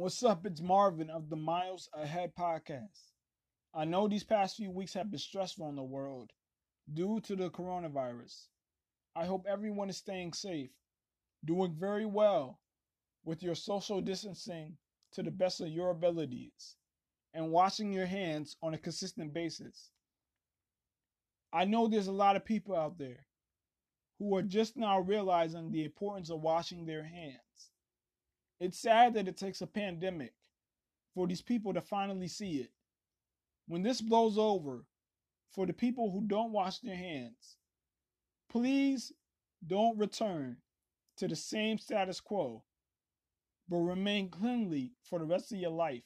What's up? It's Marvin of the Miles Ahead podcast. I know these past few weeks have been stressful in the world due to the coronavirus. I hope everyone is staying safe, doing very well with your social distancing to the best of your abilities, and washing your hands on a consistent basis. I know there's a lot of people out there who are just now realizing the importance of washing their hands. It's sad that it takes a pandemic for these people to finally see it. When this blows over, for the people who don't wash their hands, please don't return to the same status quo, but remain cleanly for the rest of your life.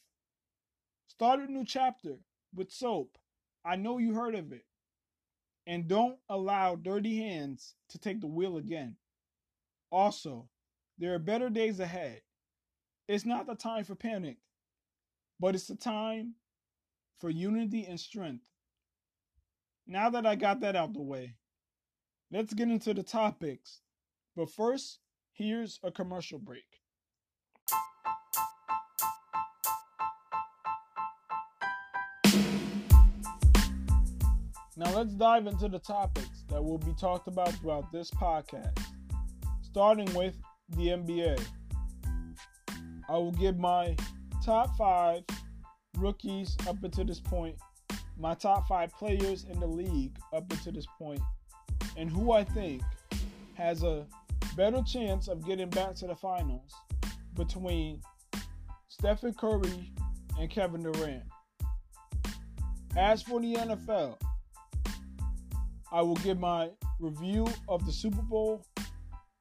Start a new chapter with soap. I know you heard of it. And don't allow dirty hands to take the wheel again. Also, there are better days ahead. It's not the time for panic, but it's the time for unity and strength. Now that I got that out the way, let's get into the topics. But first, here's a commercial break. Now let's dive into the topics that will be talked about throughout this podcast, starting with the NBA. I will give my top five rookies up until this point, my top five players in the league up until this point, and who I think has a better chance of getting back to the finals between Stephen Curry and Kevin Durant. As for the NFL, I will give my review of the Super Bowl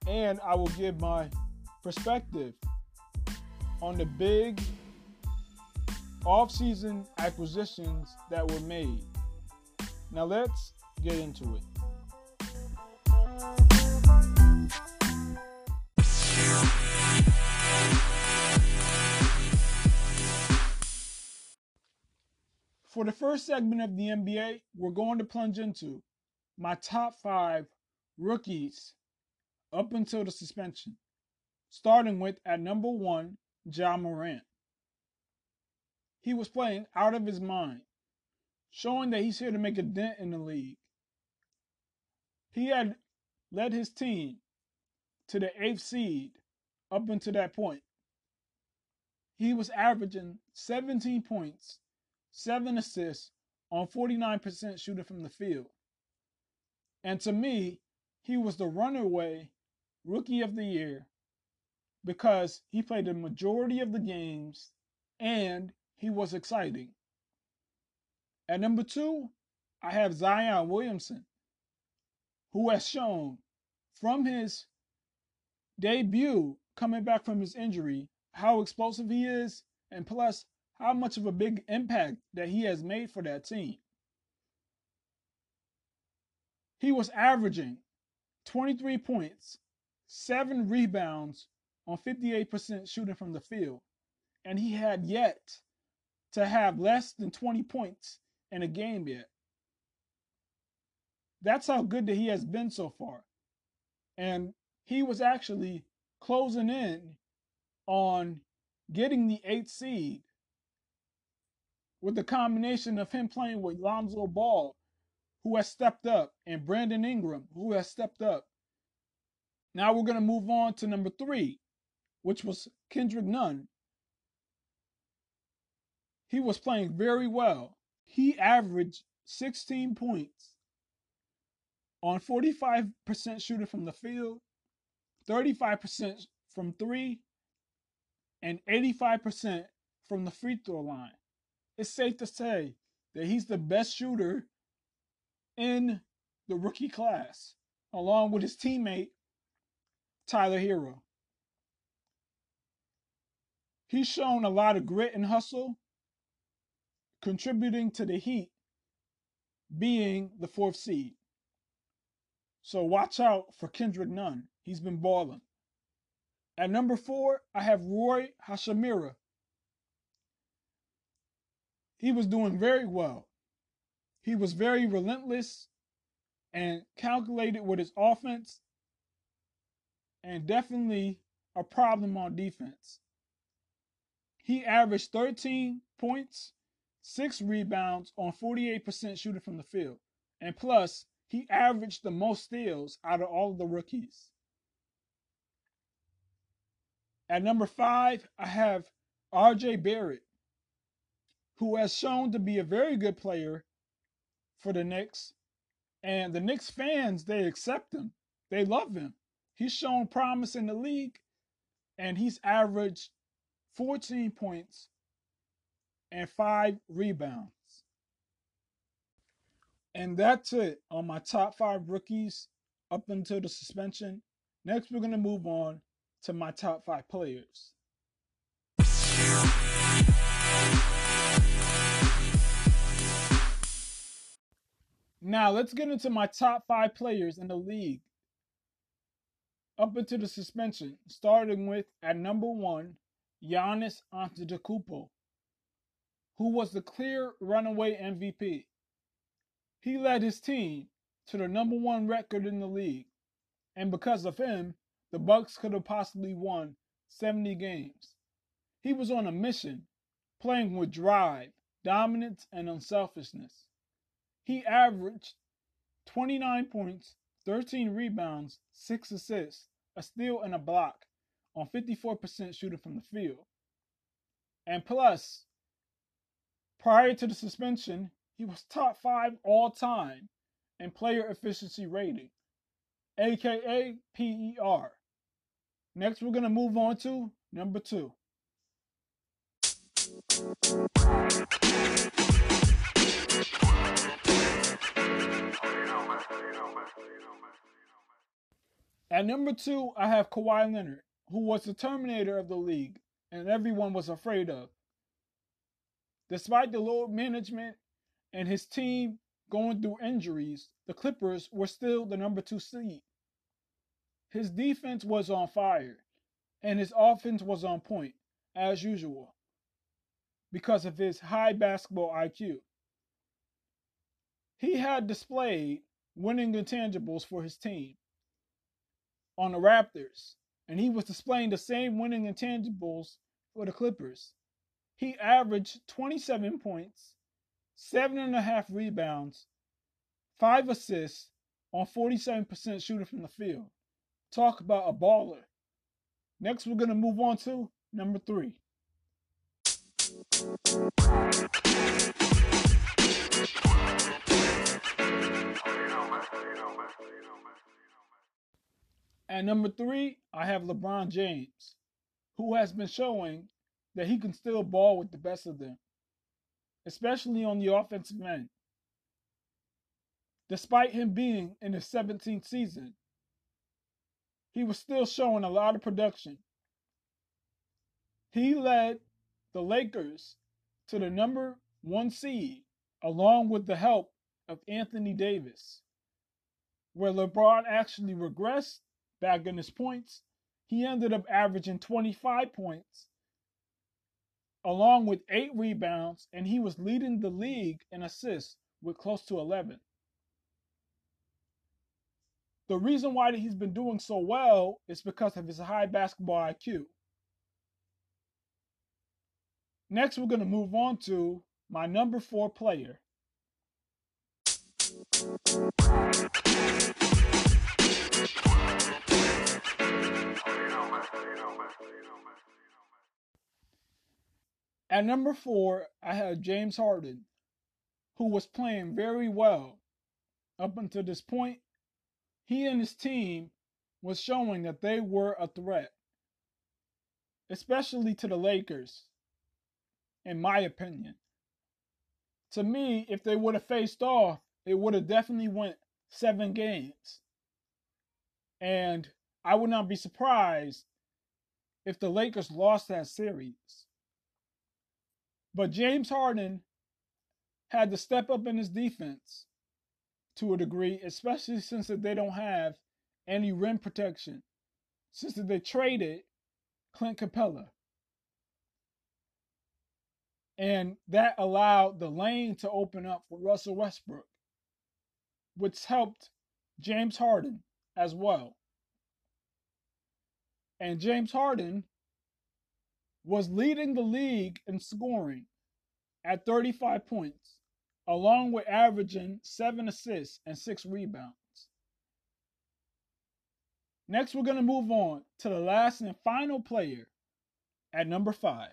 and I will give my perspective on the big off-season acquisitions that were made. Now let's get into it. For the first segment of the NBA, we're going to plunge into my top five rookies up until the suspension, starting with at number one, Ja Morant. He was playing out of his mind, showing that he's here to make a dent in the league. He had led his team to the eighth seed up until that point. He was averaging 17 points, 7 assists on 49% shooting from the field. And to me, he was the runaway rookie of the year because he played the majority of the games and he was exciting. At number two, I have Zion Williamson, who has shown from his debut coming back from his injury how explosive he is, and plus how much of a big impact that he has made for that team. He was averaging 23 points, 7 rebounds on 58% shooting from the field, and he had yet to have less than 20 points in a game yet. That's how good that he has been so far. And he was actually closing in on getting the eighth seed with the combination of him playing with Lonzo Ball, who has stepped up, and Brandon Ingram, who has stepped up. Now we're going to move on to number three, which was Kendrick Nunn. He was playing very well. He averaged 16 points on 45% shooting from the field, 35% from three, and 85% from the free throw line. It's safe to say that he's the best shooter in the rookie class, along with his teammate, Tyler Herro. He's shown a lot of grit and hustle, contributing to the Heat being the fourth seed. So watch out for Kendrick Nunn. He's been balling. At number four, I have Rui Hachimura. He was doing very well. He was very relentless and calculated with his offense and definitely a problem on defense. He averaged 13 points, six rebounds on 48% shooting from the field. And plus, he averaged the most steals out of all of the rookies. At number five, I have RJ Barrett, who has shown to be a very good player for the Knicks. And the Knicks fans, they accept him. They love him. He's shown promise in the league, and he's averaged 14 points and five rebounds. And that's it on my top five rookies up until the suspension. Next, we're going to move on to my top five players. Now, let's get into my top five players in the league up until the suspension, starting with at number one, Giannis Antetokounmpo, who was the clear runaway MVP. He led his team to the number one record in the league, and because of him, the Bucks could have possibly won 70 games. He was on a mission, playing with drive, dominance, and unselfishness. He averaged 29 points, 13 rebounds, 6 assists, a steal, and a block on 54% shooting from the field. And plus, prior to the suspension, he was top five all time in player efficiency rating, aka PER. Next, we're going to move on to number two. At number two, I have Kawhi Leonard, who was the terminator of the league and everyone was afraid of. Despite the low management and his team going through injuries, the Clippers were still the number two seed. His defense was on fire, and his offense was on point, as usual, because of his high basketball IQ. He had displayed winning intangibles for his team on the Raptors, and he was displaying the same winning intangibles for the Clippers. He averaged 27 points, seven and a half rebounds, five assists on 47% shooting from the field. Talk about a baller. Next, we're going to move on to number three. At number three, I have LeBron James, who has been showing that he can still ball with the best of them, especially on the offensive end. Despite him being in his 17th season, he was still showing a lot of production. He led the Lakers to the number one seed, along with the help of Anthony Davis, where LeBron actually regressed back in his points. He ended up averaging 25 points, along with eight rebounds, and he was leading the league in assists with close to 11 the reason why he's been doing so well is because of his high basketball IQ. Next, we're going to move on to my number four player. At number four, I have James Harden, who was playing very well up until this point he and his team was showing that they were a threat, especially to the Lakers, in my opinion. To me, if they would have faced off, it would have definitely went seven games. And I would not be surprised if the Lakers lost that series. But James Harden had to step up in his defense to a degree, especially since that they don't have any rim protection, since that they traded Clint Capela. And that allowed the lane to open up for Russell Westbrook, which helped James Harden as well. And James Harden was leading the league in scoring at 35 points, along with averaging seven assists and six rebounds. Next, we're going to move on to the last and final player at number five.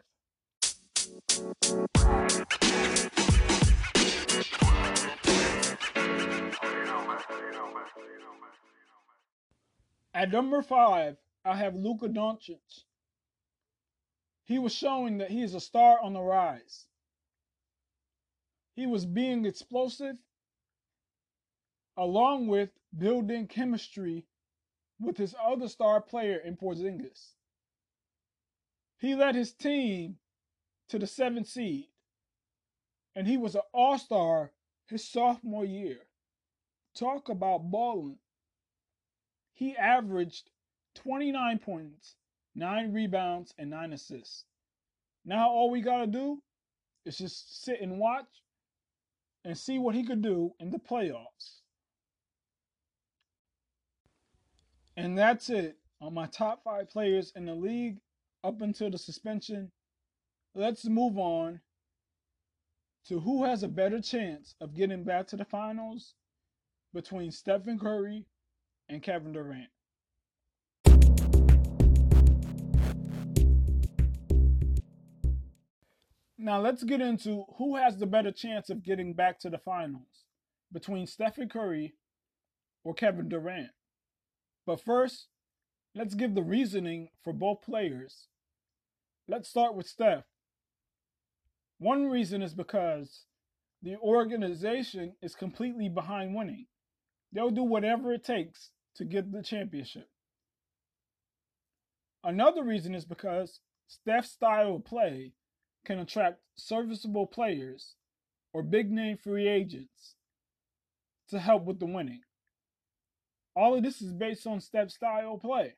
At number five, I have Luka Doncic. He was showing that he is a star on the rise. He was being explosive, along with building chemistry with his other star player in Porzingis. He led his team to the seventh seed, and he was an all star his sophomore year. Talk about balling. He averaged 29 points, 9 rebounds, and 9 assists. Now all we got to do is just sit and watch and see what he could do in the playoffs. And that's it on my top five players in the league up until the suspension. Let's move on to who has a better chance of getting back to the finals between Stephen Curry and Kevin Durant. Now let's get into who has the better chance of getting back to the finals between Stephen Curry or Kevin Durant. But first, let's give the reasoning for both players. Let's start with Steph. One reason is because the organization is completely behind winning. They'll do whatever it takes to get the championship. Another reason is because Steph's style of play can attract serviceable players or big name free agents to help with the winning. All of this is based on Steph's style play.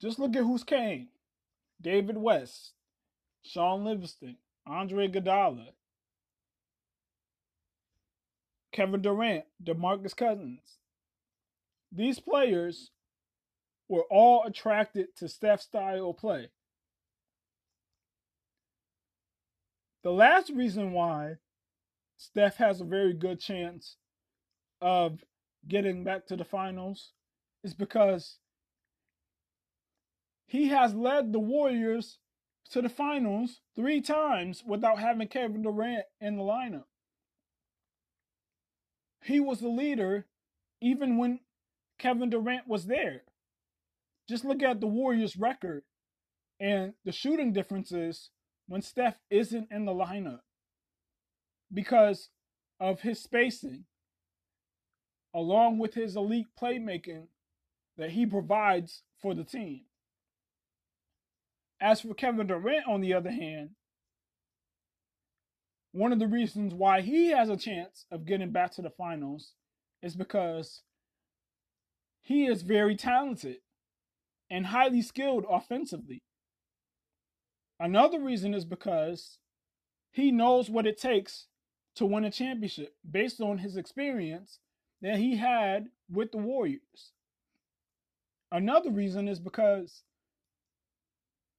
Just look at who's came. David West, Shaun Livingston, Andre Iguodala, Kevin Durant, DeMarcus Cousins. These players were all attracted to Steph's style play. The last reason why Steph has a very good chance of getting back to the finals is because he has led the Warriors to the finals three times without having Kevin Durant in the lineup. He was the leader even when Kevin Durant was there. Just look at the Warriors' record and the shooting differences when Steph isn't in the lineup because of his spacing, along with his elite playmaking that he provides for the team. As for Kevin Durant, on the other hand, one of the reasons why he has a chance of getting back to the finals is because he is very talented and highly skilled offensively. Another reason is because he knows what it takes to win a championship based on his experience that he had with the Warriors. Another reason is because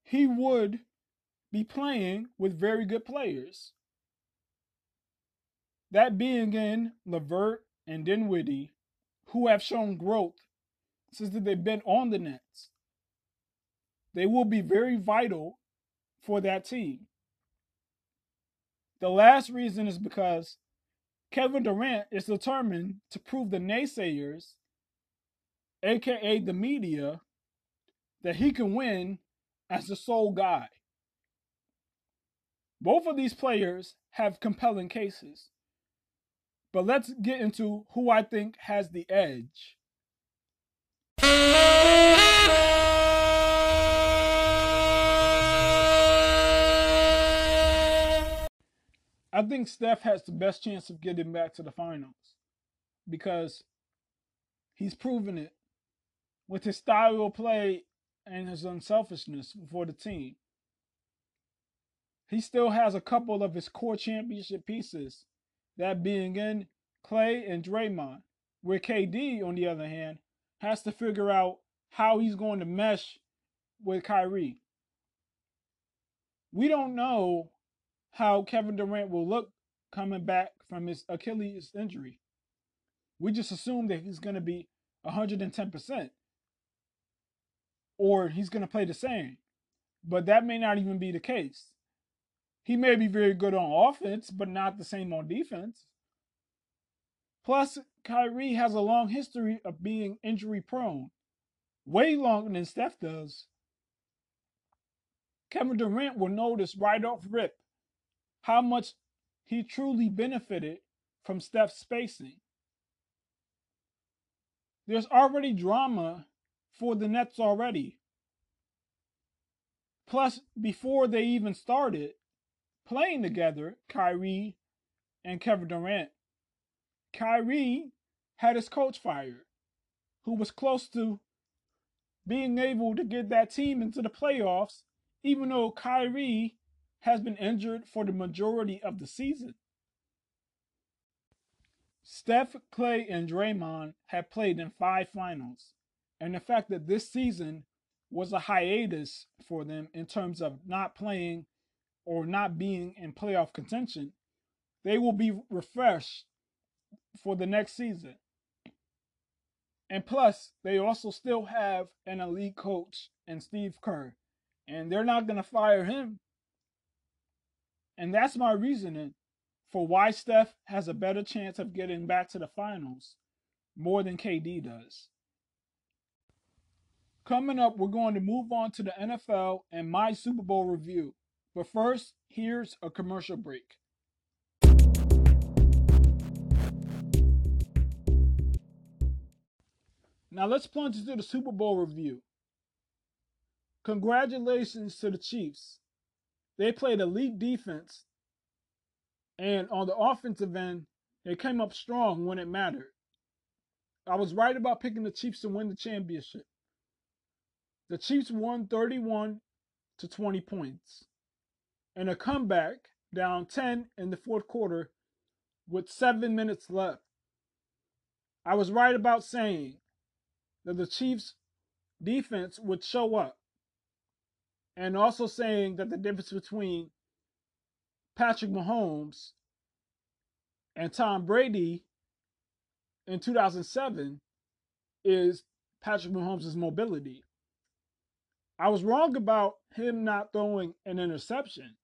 he would be playing with very good players. That being in LeVert and Dinwiddie, who have shown growth since they've been on the Nets. They will be very vital for that team. The last reason is because Kevin Durant is determined to prove the naysayers, aka the media, that he can win as the sole guy. Both of these players have compelling cases. But let's get into who I think has the edge. I think Steph has the best chance of getting back to the finals because he's proven it with his style of play and his unselfishness for the team. He still has a couple of his core championship pieces, that being in Clay and Draymond, where KD, on the other hand, has to figure out how he's going to mesh with Kyrie. we don't know how Kevin Durant will look coming back from his Achilles injury. We just assume that he's going to be 110% or he's going to play the same. But that may not even be the case. He may be very good on offense, but not the same on defense. Plus, Kyrie has a long history of being injury prone, way longer than Steph does. Kevin Durant will notice right off rip how much he truly benefited from Steph's spacing. There's already drama for the Nets already. Plus, before they even started playing together, Kyrie and Kevin Durant, Kyrie had his coach fired, who was close to being able to get that team into the playoffs, even though Kyrie has been injured for the majority of the season. Steph, Clay, and Draymond have played in five finals, and the fact that this season was a hiatus for them in terms of not playing or not being in playoff contention, they will be refreshed for the next season. And plus, they also still have an elite coach and Steve Kerr, and they're not going to fire him. And that's my reasoning for why Steph has a better chance of getting back to the finals more than KD does. Coming up, we're going to move on to the NFL and my Super Bowl review. But first, here's a commercial break. Now let's plunge into the Super Bowl review. Congratulations to the Chiefs. They played elite defense, and on the offensive end, they came up strong when it mattered. I was right about picking the Chiefs to win the championship. The Chiefs won 31 to 20 points. And a comeback down 10 in the fourth quarter with seven minutes left. I was right about saying that the Chiefs' defense would show up. And also saying that the difference between Patrick Mahomes and Tom Brady in 2007 is Patrick Mahomes' mobility. I was wrong about him not throwing an interception.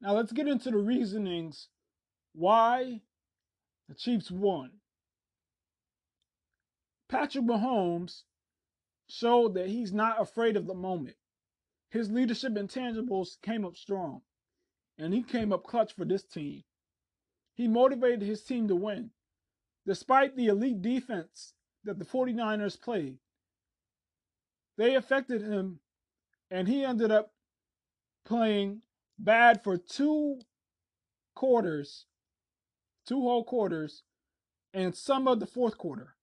Now let's get into the reasonings why the Chiefs won. Patrick Mahomes showed that he's not afraid of the moment. His leadership intangibles came up strong, and he came up clutch for this team. He motivated his team to win. Despite the elite defense that the 49ers played, they affected him, and he ended up playing bad for two quarters, two whole quarters, and some of the fourth quarter.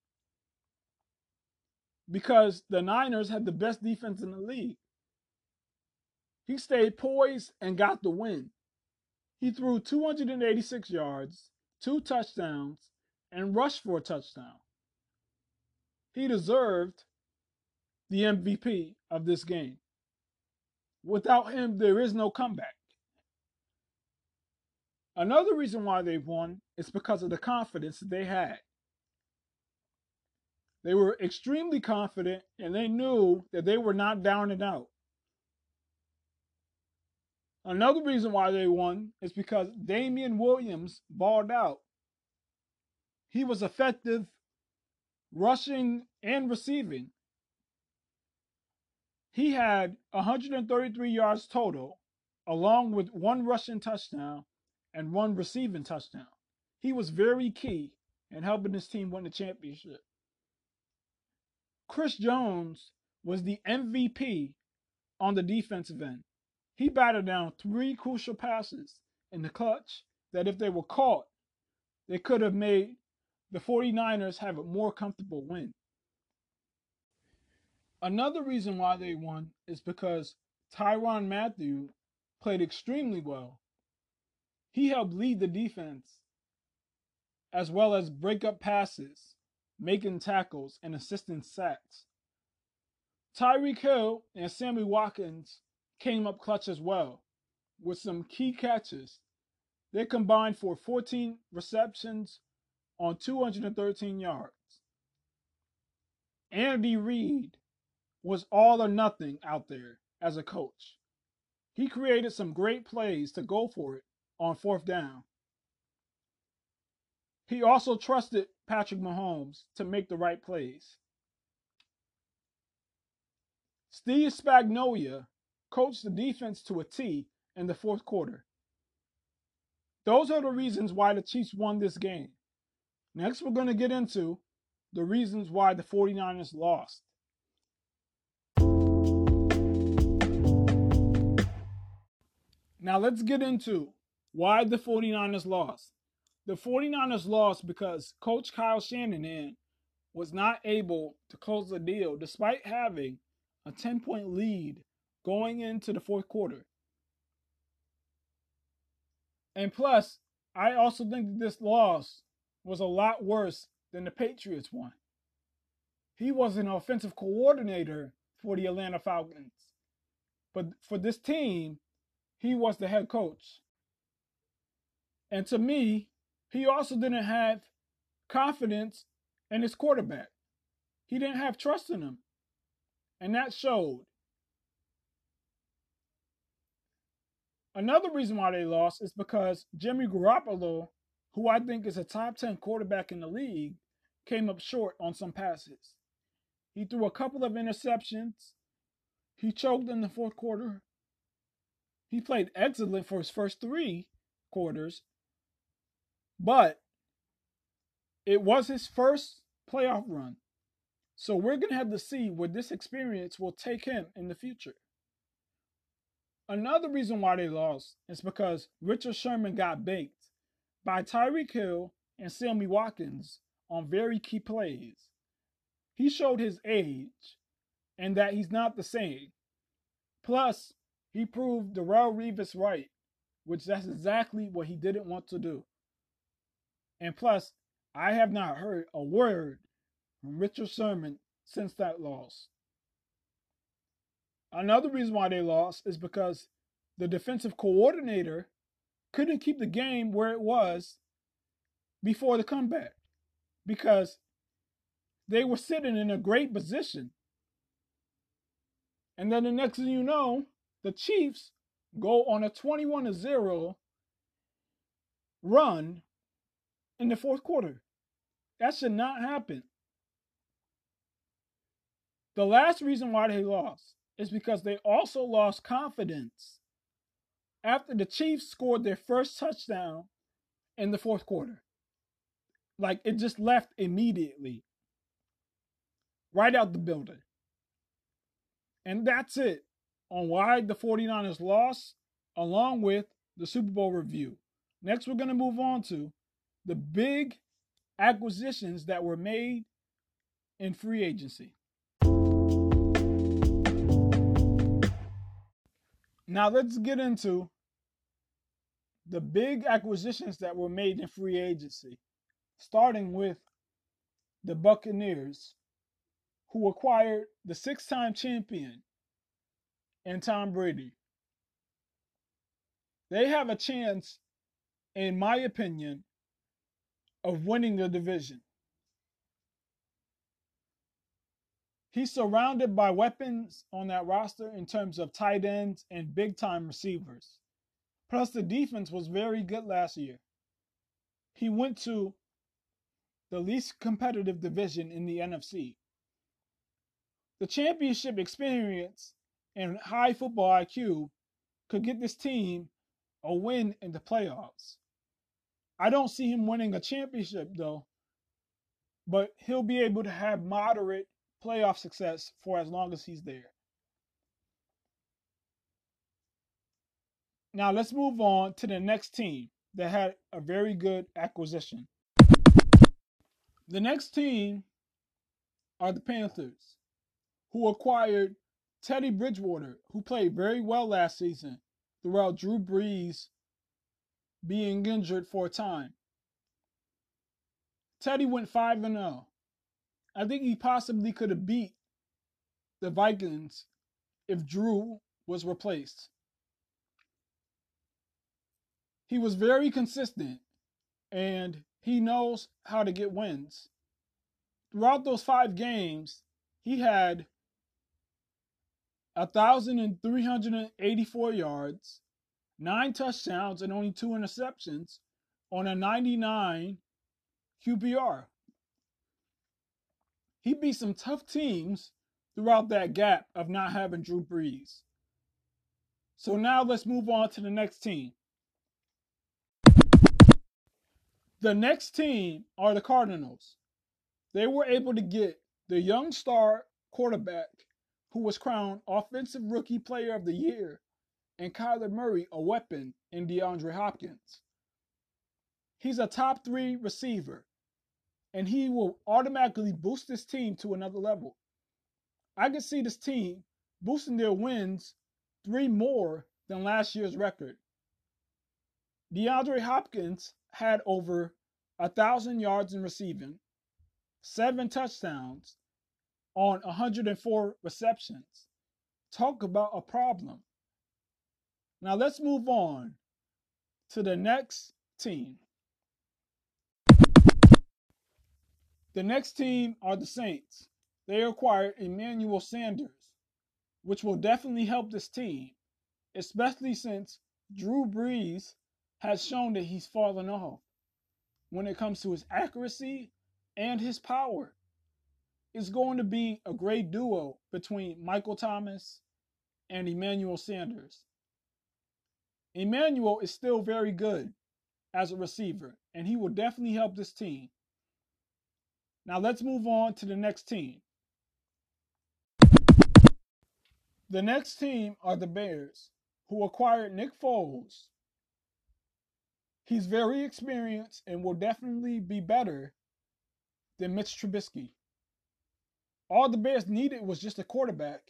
Because the Niners had the best defense in the league. He stayed poised and got the win. He threw 286 yards, two touchdowns, and rushed for a touchdown. He deserved the MVP of this game. Without him, there is no comeback. Another reason why they won is because of the confidence that they had. They were extremely confident and they knew that they were not down and out. Another reason why they won is because Damien Williams balled out. He was effective rushing and receiving. He had 133 yards total, along with one rushing touchdown and one receiving touchdown. He was very key in helping his team win the championship. Chris Jones was the MVP on the defensive end. He batted down three crucial passes in the clutch that, if they were caught, they could have made the 49ers have a more comfortable win. Another reason why they won is because Tyrann Mathieu played extremely well. He helped lead the defense as well as break up passes, making tackles, and assisting sacks. Tyreek Hill and Sammy Watkins came up clutch as well, with some key catches. They combined for 14 receptions on 213 yards. Andy Reid was all or nothing out there as a coach. He created some great plays to go for it on fourth down. He also trusted Patrick Mahomes to make the right plays. Steve Spagnuolo coached the defense to a T in the fourth quarter. Those are the reasons why the Chiefs won this game. Next, we're going to get into the reasons why the 49ers lost. Now, let's get into why the 49ers lost. The 49ers lost because Coach Kyle Shanahan was not able to close the deal despite having a 10 point lead going into the fourth quarter. And plus, I also think that this loss was a lot worse than the Patriots one. He was an offensive coordinator for the Atlanta Falcons. But for this team, he was the head coach. And to me, he also didn't have confidence in his quarterback. He didn't have trust in him. And that showed. Another reason why they lost is because Jimmy Garoppolo, who I think is a top 10 quarterback in the league, came up short on some passes. He threw a couple of interceptions. He choked in the fourth quarter. He played excellent for his first three quarters, but it was his first playoff run. So we're going to have to see where this experience will take him in the future. Another reason why they lost is because Richard Sherman got baked by Tyreek Hill and Sammy Watkins on very key plays. He showed his age and that he's not the same. Plus, he proved Darrelle Revis right, which that's exactly what he didn't want to do. And plus, I have not heard a word from Richard Sherman since that loss. Another reason why they lost is because the defensive coordinator couldn't keep the game where it was before the comeback because they were sitting in a great position. And then the next thing you know, the Chiefs go on a 21 0 run in the fourth quarter. That should not happen. The last reason why they lost is because they also lost confidence after the Chiefs scored their first touchdown in the fourth quarter. Like it just left immediately, right out the building. And that's it on why the 49ers lost, along with the Super Bowl review. Next, we're going to move on to the big acquisitions that were made in free agency. Now let's get into the big acquisitions that were made in free agency, starting with the Buccaneers, who acquired the six time champion and Tom Brady. They have a chance, in my opinion, of winning the division. He's surrounded by weapons on that roster in terms of tight ends and big time receivers. Plus, the defense was very good last year. He went to the least competitive division in the NFC. The championship experience and high football IQ could get this team a win in the playoffs. I don't see him winning a championship though, but he'll be able to have moderate playoff success for as long as he's there. Now let's move on to the next team that had a very good acquisition. The next team are the Panthers, who acquired Teddy Bridgewater, who played very well last season throughout Drew Brees being injured for a time. Teddy went 5 and 0. I think he possibly could have beat the Vikings if Drew was replaced. he was very consistent and he knows how to get wins. Throughout those five games, he had 1,384 yards, nine touchdowns, and only two interceptions on a 99 QBR. He beat some tough teams throughout that gap of not having Drew Brees. So now let's move on to the next team. The next team are the Cardinals. They were able to get the young star quarterback who was crowned Offensive Rookie Player of the Year and Kyler Murray a weapon in DeAndre Hopkins. He's a top three receiver, and he will automatically boost this team to another level. I can see this team boosting their wins three more than last year's record. DeAndre Hopkins had over a thousand yards in receiving, seven touchdowns on 104 receptions. Talk about a problem. Now let's move on to the next team. The next team are the Saints. They acquired Emmanuel Sanders, which will definitely help this team, especially since Drew Brees has shown that he's fallen off when it comes to his accuracy and his power. It's going to be a great duo between Michael Thomas and Emmanuel Sanders. Emmanuel is still very good as a receiver, and he will definitely help this team. Now let's move on to the next team. The next team are the Bears, who acquired Nick Foles He's very experienced and will definitely be better than Mitch Trubisky. All the Bears needed was just a quarterback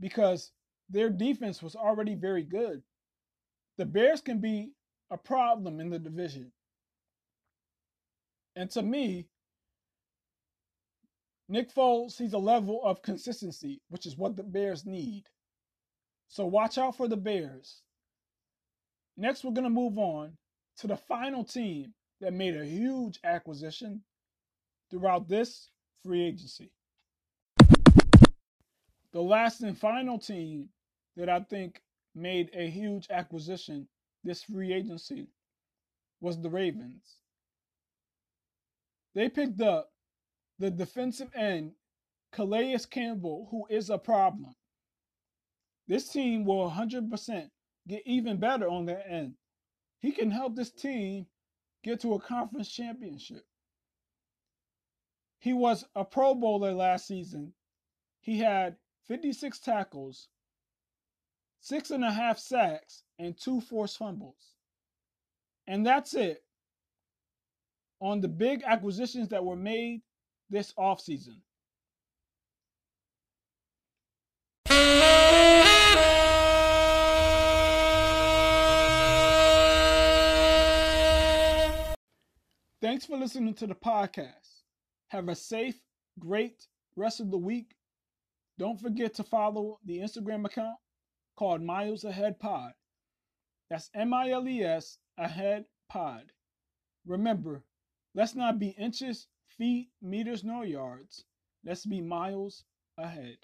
because their defense was already very good. The Bears can be a problem in the division. And to me, Nick Foles sees a level of consistency, which is what the Bears need. So watch out for the Bears. Next, we're going to move on to the final team that made a huge acquisition throughout this free agency. The last and final team that I think made a huge acquisition this free agency was the Ravens. They picked up the defensive end, Calais Campbell, who is a problem. This team will 100% get even better on that end he can help this team get to a conference championship. He was a Pro Bowler last season. He had 56 tackles, six and a half sacks, and two forced fumbles. And that's it on the big acquisitions that were made this offseason. Thanks for listening to the podcast. Have a safe, great rest of the week. Don't forget to follow the Instagram account called Miles Ahead Pod. That's M I L E S Ahead Pod. Remember, let's not be inches, feet, meters, nor yards. Let's be miles ahead.